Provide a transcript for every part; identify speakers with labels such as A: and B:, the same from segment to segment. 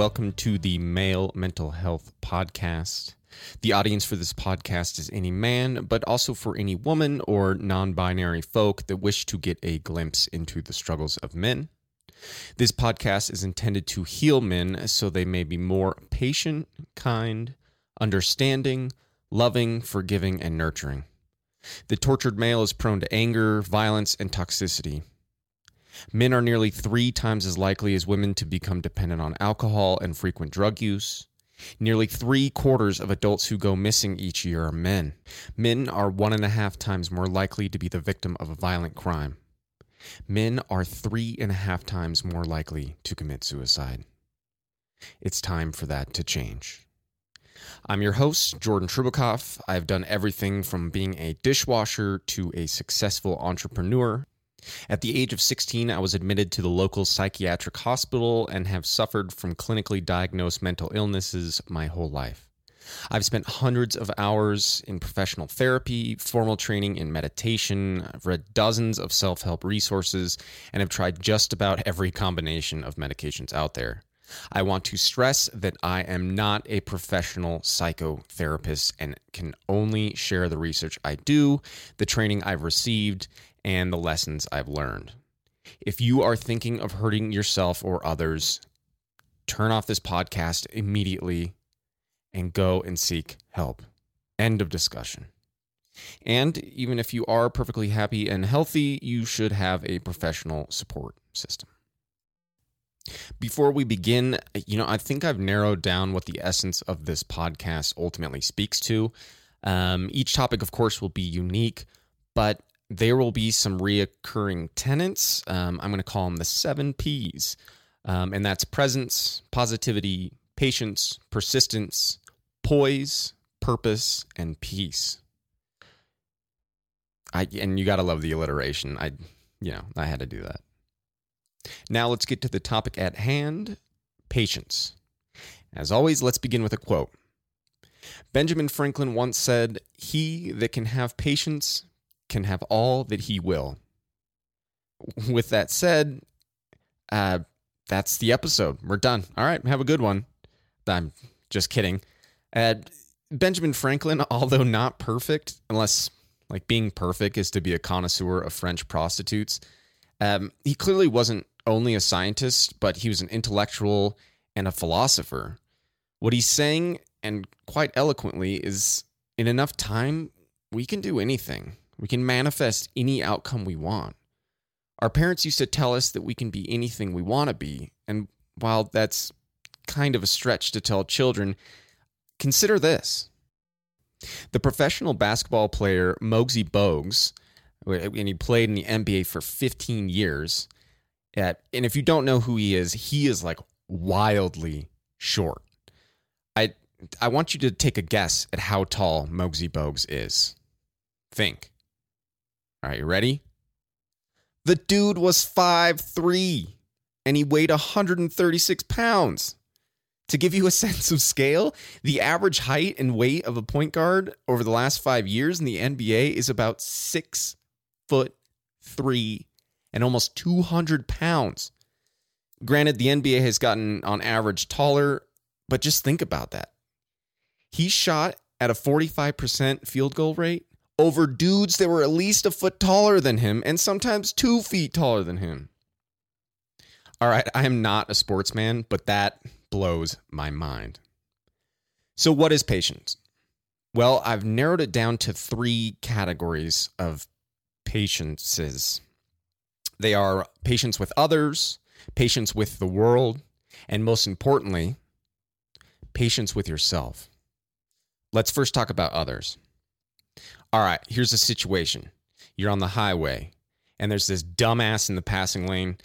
A: Welcome to the Male Mental Health Podcast. The audience for this podcast is any man, but also for any woman or non binary folk that wish to get a glimpse into the struggles of men. This podcast is intended to heal men so they may be more patient, kind, understanding, loving, forgiving, and nurturing. The tortured male is prone to anger, violence, and toxicity. Men are nearly three times as likely as women to become dependent on alcohol and frequent drug use. Nearly three quarters of adults who go missing each year are men. Men are one and a half times more likely to be the victim of a violent crime. Men are three and a half times more likely to commit suicide. It's time for that to change. I'm your host, Jordan Trubakoff. I've done everything from being a dishwasher to a successful entrepreneur. At the age of 16, I was admitted to the local psychiatric hospital and have suffered from clinically diagnosed mental illnesses my whole life. I've spent hundreds of hours in professional therapy, formal training in meditation. I've read dozens of self help resources and have tried just about every combination of medications out there. I want to stress that I am not a professional psychotherapist and can only share the research I do, the training I've received, and the lessons I've learned. If you are thinking of hurting yourself or others, turn off this podcast immediately and go and seek help. End of discussion. And even if you are perfectly happy and healthy, you should have a professional support system. Before we begin, you know, I think I've narrowed down what the essence of this podcast ultimately speaks to. Um, each topic, of course, will be unique, but there will be some reoccurring tenets. Um, I'm going to call them the seven P's, um, and that's presence, positivity, patience, persistence, poise, purpose, and peace. I and you got to love the alliteration. I, you know, I had to do that. Now let's get to the topic at hand: patience. As always, let's begin with a quote. Benjamin Franklin once said, "He that can have patience can have all that he will." With that said, uh, that's the episode. We're done. All right, have a good one. I'm just kidding. Uh, Benjamin Franklin, although not perfect, unless like being perfect is to be a connoisseur of French prostitutes, um, he clearly wasn't only a scientist, but he was an intellectual and a philosopher. What he's saying, and quite eloquently, is in enough time, we can do anything. We can manifest any outcome we want. Our parents used to tell us that we can be anything we want to be. And while that's kind of a stretch to tell children, consider this. The professional basketball player Muggsy Bogues, and he played in the NBA for 15 years. At, and if you don't know who he is, he is like wildly short. I I want you to take a guess at how tall Muggsy Bogues is. Think. All right, you ready? The dude was five three, and he weighed 136 pounds. To give you a sense of scale, the average height and weight of a point guard over the last five years in the NBA is about six foot three and almost 200 pounds. Granted, the NBA has gotten on average taller, but just think about that. He shot at a 45% field goal rate over dudes that were at least a foot taller than him and sometimes two feet taller than him. All right, I am not a sportsman, but that blows my mind. So, what is patience? Well, I've narrowed it down to three categories of patiences. They are patience with others, patience with the world, and most importantly, patience with yourself. Let's first talk about others. All right, here's a situation. You're on the highway, and there's this dumbass in the passing lane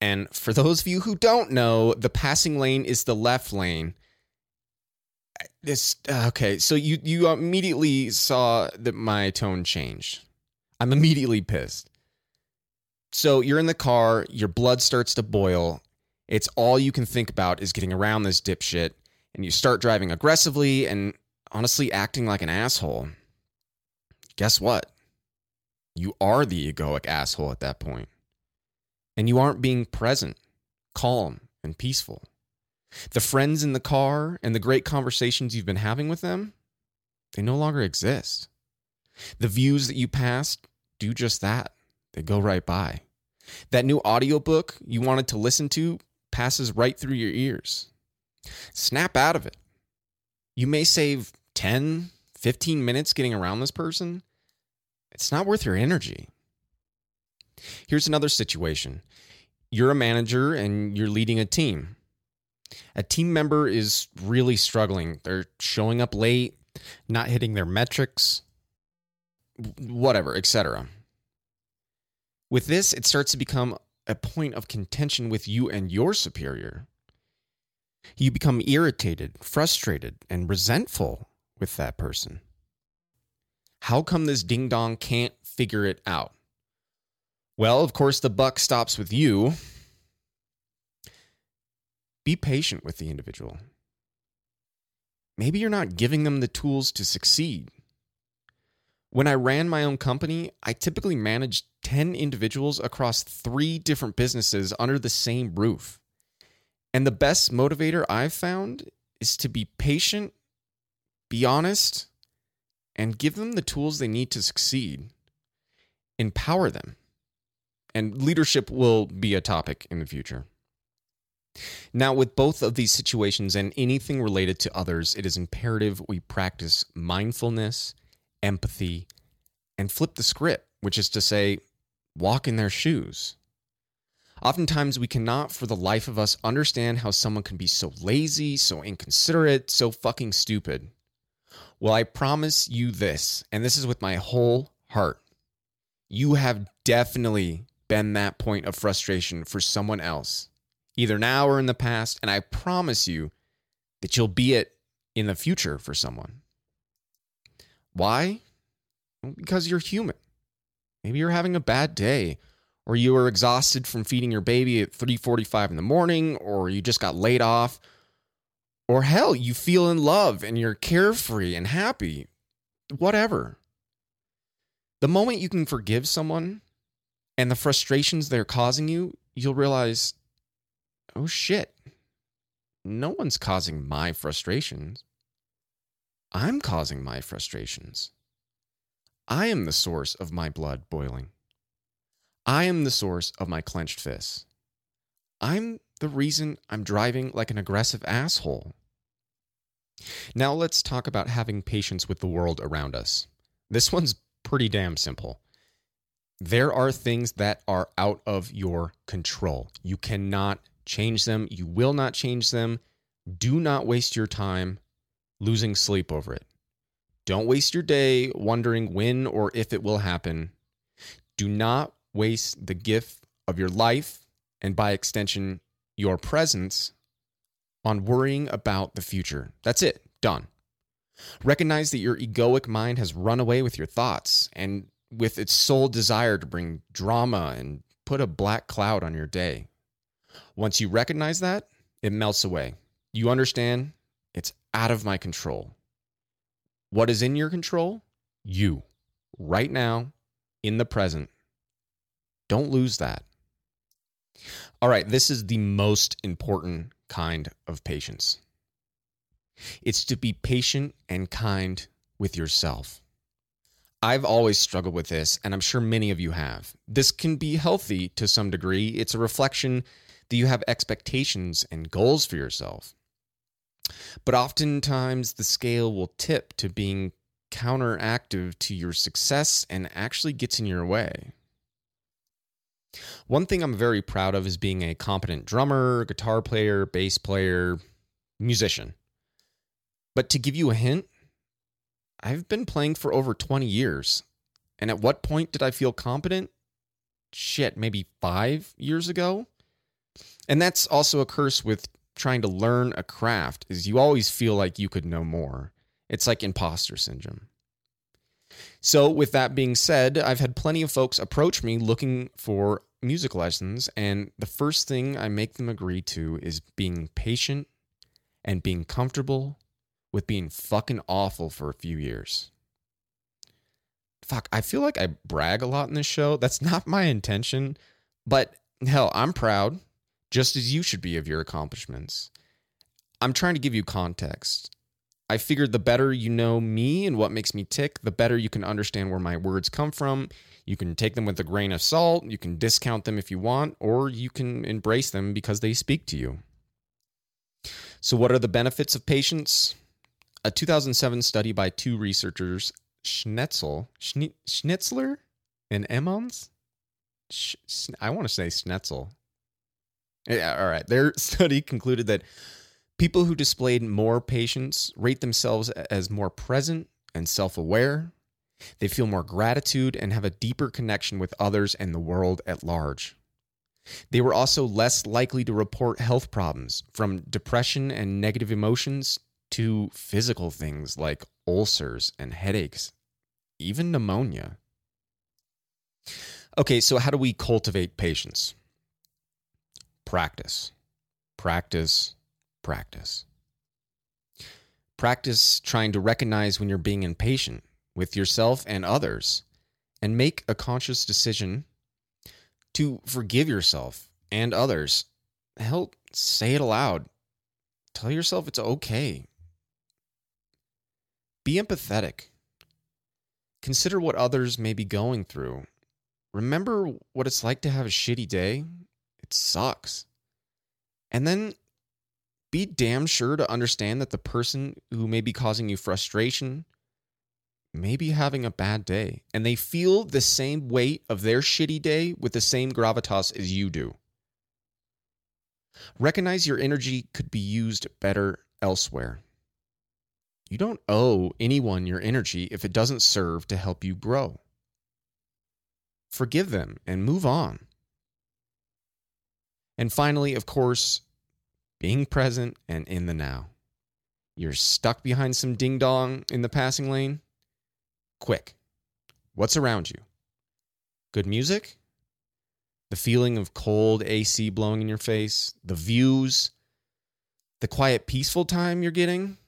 A: and for those of you who don't know, the passing lane is the left lane. This uh, okay, so you you immediately saw that my tone changed. I'm immediately pissed. So you're in the car, your blood starts to boil. It's all you can think about is getting around this dipshit, and you start driving aggressively and honestly acting like an asshole. Guess what? You are the egoic asshole at that point. and you aren't being present, calm, and peaceful. The friends in the car and the great conversations you've been having with them, they no longer exist. The views that you passed do just that. They go right by. That new audiobook you wanted to listen to passes right through your ears. Snap out of it. You may save 10, 15 minutes getting around this person. It's not worth your energy. Here's another situation you're a manager and you're leading a team. A team member is really struggling. They're showing up late, not hitting their metrics, whatever, etc. With this, it starts to become a point of contention with you and your superior. You become irritated, frustrated, and resentful with that person. How come this ding dong can't figure it out? Well, of course, the buck stops with you. Be patient with the individual. Maybe you're not giving them the tools to succeed. When I ran my own company, I typically managed 10 individuals across three different businesses under the same roof. And the best motivator I've found is to be patient, be honest, and give them the tools they need to succeed. Empower them. And leadership will be a topic in the future. Now, with both of these situations and anything related to others, it is imperative we practice mindfulness empathy, and flip the script, which is to say, walk in their shoes. Oftentimes, we cannot for the life of us understand how someone can be so lazy, so inconsiderate, so fucking stupid. Well, I promise you this, and this is with my whole heart. You have definitely been that point of frustration for someone else, either now or in the past, and I promise you that you'll be it in the future for someone. Why? Because you're human. Maybe you're having a bad day or you were exhausted from feeding your baby at 3:45 in the morning or you just got laid off or hell, you feel in love and you're carefree and happy. Whatever. The moment you can forgive someone and the frustrations they're causing you, you'll realize, oh shit, no one's causing my frustrations. I'm causing my frustrations. I am the source of my blood boiling. I am the source of my clenched fists. I'm the reason I'm driving like an aggressive asshole. Now let's talk about having patience with the world around us. This one's pretty damn simple. There are things that are out of your control. You cannot change them. You will not change them. Do not waste your time losing sleep over it. Don't waste your day wondering when or if it will happen. Do not waste the gift of your life and by extension, your presence on worrying about the future. That's it. Done. Recognize that your egoic mind has run away with your thoughts and with its sole desire to bring drama and put a black cloud on your day. Once you recognize that, it melts away. You understand it's out of my control. What is in your control? You, right now, in the present. Don't lose that. All right, this is the most important kind of patience. It's to be patient and kind with yourself. I've always struggled with this, and I'm sure many of you have. This can be healthy to some degree. It's a reflection that you have expectations and goals for yourself. But oftentimes the scale will tip to being counteractive to your success and actually gets in your way. One thing I'm very proud of is being a competent drummer, guitar player, bass player, musician. But to give you a hint, I've been playing for over 20 years. And at what point did I feel competent? Shit, maybe five years ago? And that's also a curse with trying to learn a craft is you always feel like you could know more. It's like imposter syndrome. So, with that being said, I've had plenty of folks approach me looking for music lessons, and the first thing I make them agree to is being patient and being comfortable with being fucking awful for a few years. Fuck, I feel like I brag a lot in this show. That's not my intention, but hell, I'm proud just as you should be of your accomplishments. I'm trying to give you context. I figured the better you know me and what makes me tick, the better you can understand where my words come from. You can take them with a grain of salt, you can discount them if you want, or you can embrace them because they speak to you. So, what are the benefits of patience? A 2007 study by two researchers, Schnetzel, Schnitzler, and Emmons. I want to say Schnetzel. Yeah, all right. Their study concluded that people who displayed more patience rate themselves as more present and self aware. They feel more gratitude and have a deeper connection with others and the world at large. They were also less likely to report health problems, from depression and negative emotions to physical things like ulcers and headaches, even pneumonia. Okay, so how do we cultivate patience? Practice, practice, practice. Practice trying to recognize when you're being impatient with yourself and others and make a conscious decision to forgive yourself and others. Help say it aloud. Tell yourself it's okay. Be empathetic. Consider what others may be going through. Remember what it's like to have a shitty day. It sucks. And then be damn sure to understand that the person who may be causing you frustration may be having a bad day and they feel the same weight of their shitty day with the same gravitas as you do. Recognize your energy could be used better elsewhere. You don't owe anyone your energy if it doesn't serve to help you grow. Forgive them and move on. And finally, of course, being present and in the now. You're stuck behind some ding dong in the passing lane? Quick. What's around you? Good music? The feeling of cold AC blowing in your face? The views? The quiet, peaceful time you're getting?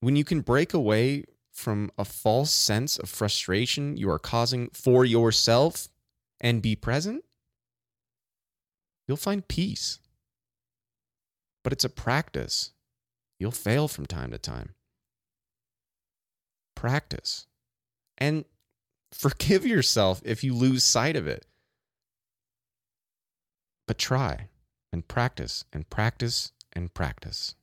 A: When you can break away from a false sense of frustration you are causing for yourself and be present, you'll find peace but it's a practice. You'll fail from time to time. Practice. And forgive yourself if you lose sight of it. But try and practice and practice and practice.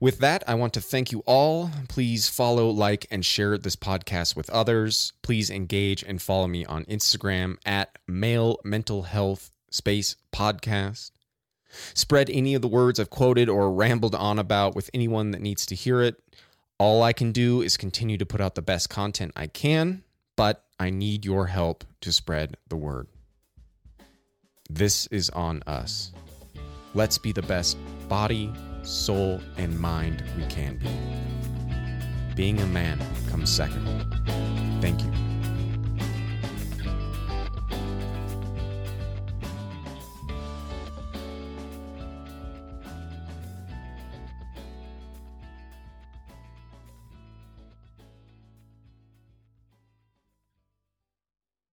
A: With that, I want to thank you all. Please follow, like, and share this podcast with others. Please engage and follow me on Instagram at male mental health space podcast. Spread any of the words I've quoted or rambled on about with anyone that needs to hear it. All I can do is continue to put out the best content I can, but I need your help to spread the word. This is on us. Let's be the best body, soul, and mind we can be. Being a man comes second. Thank you.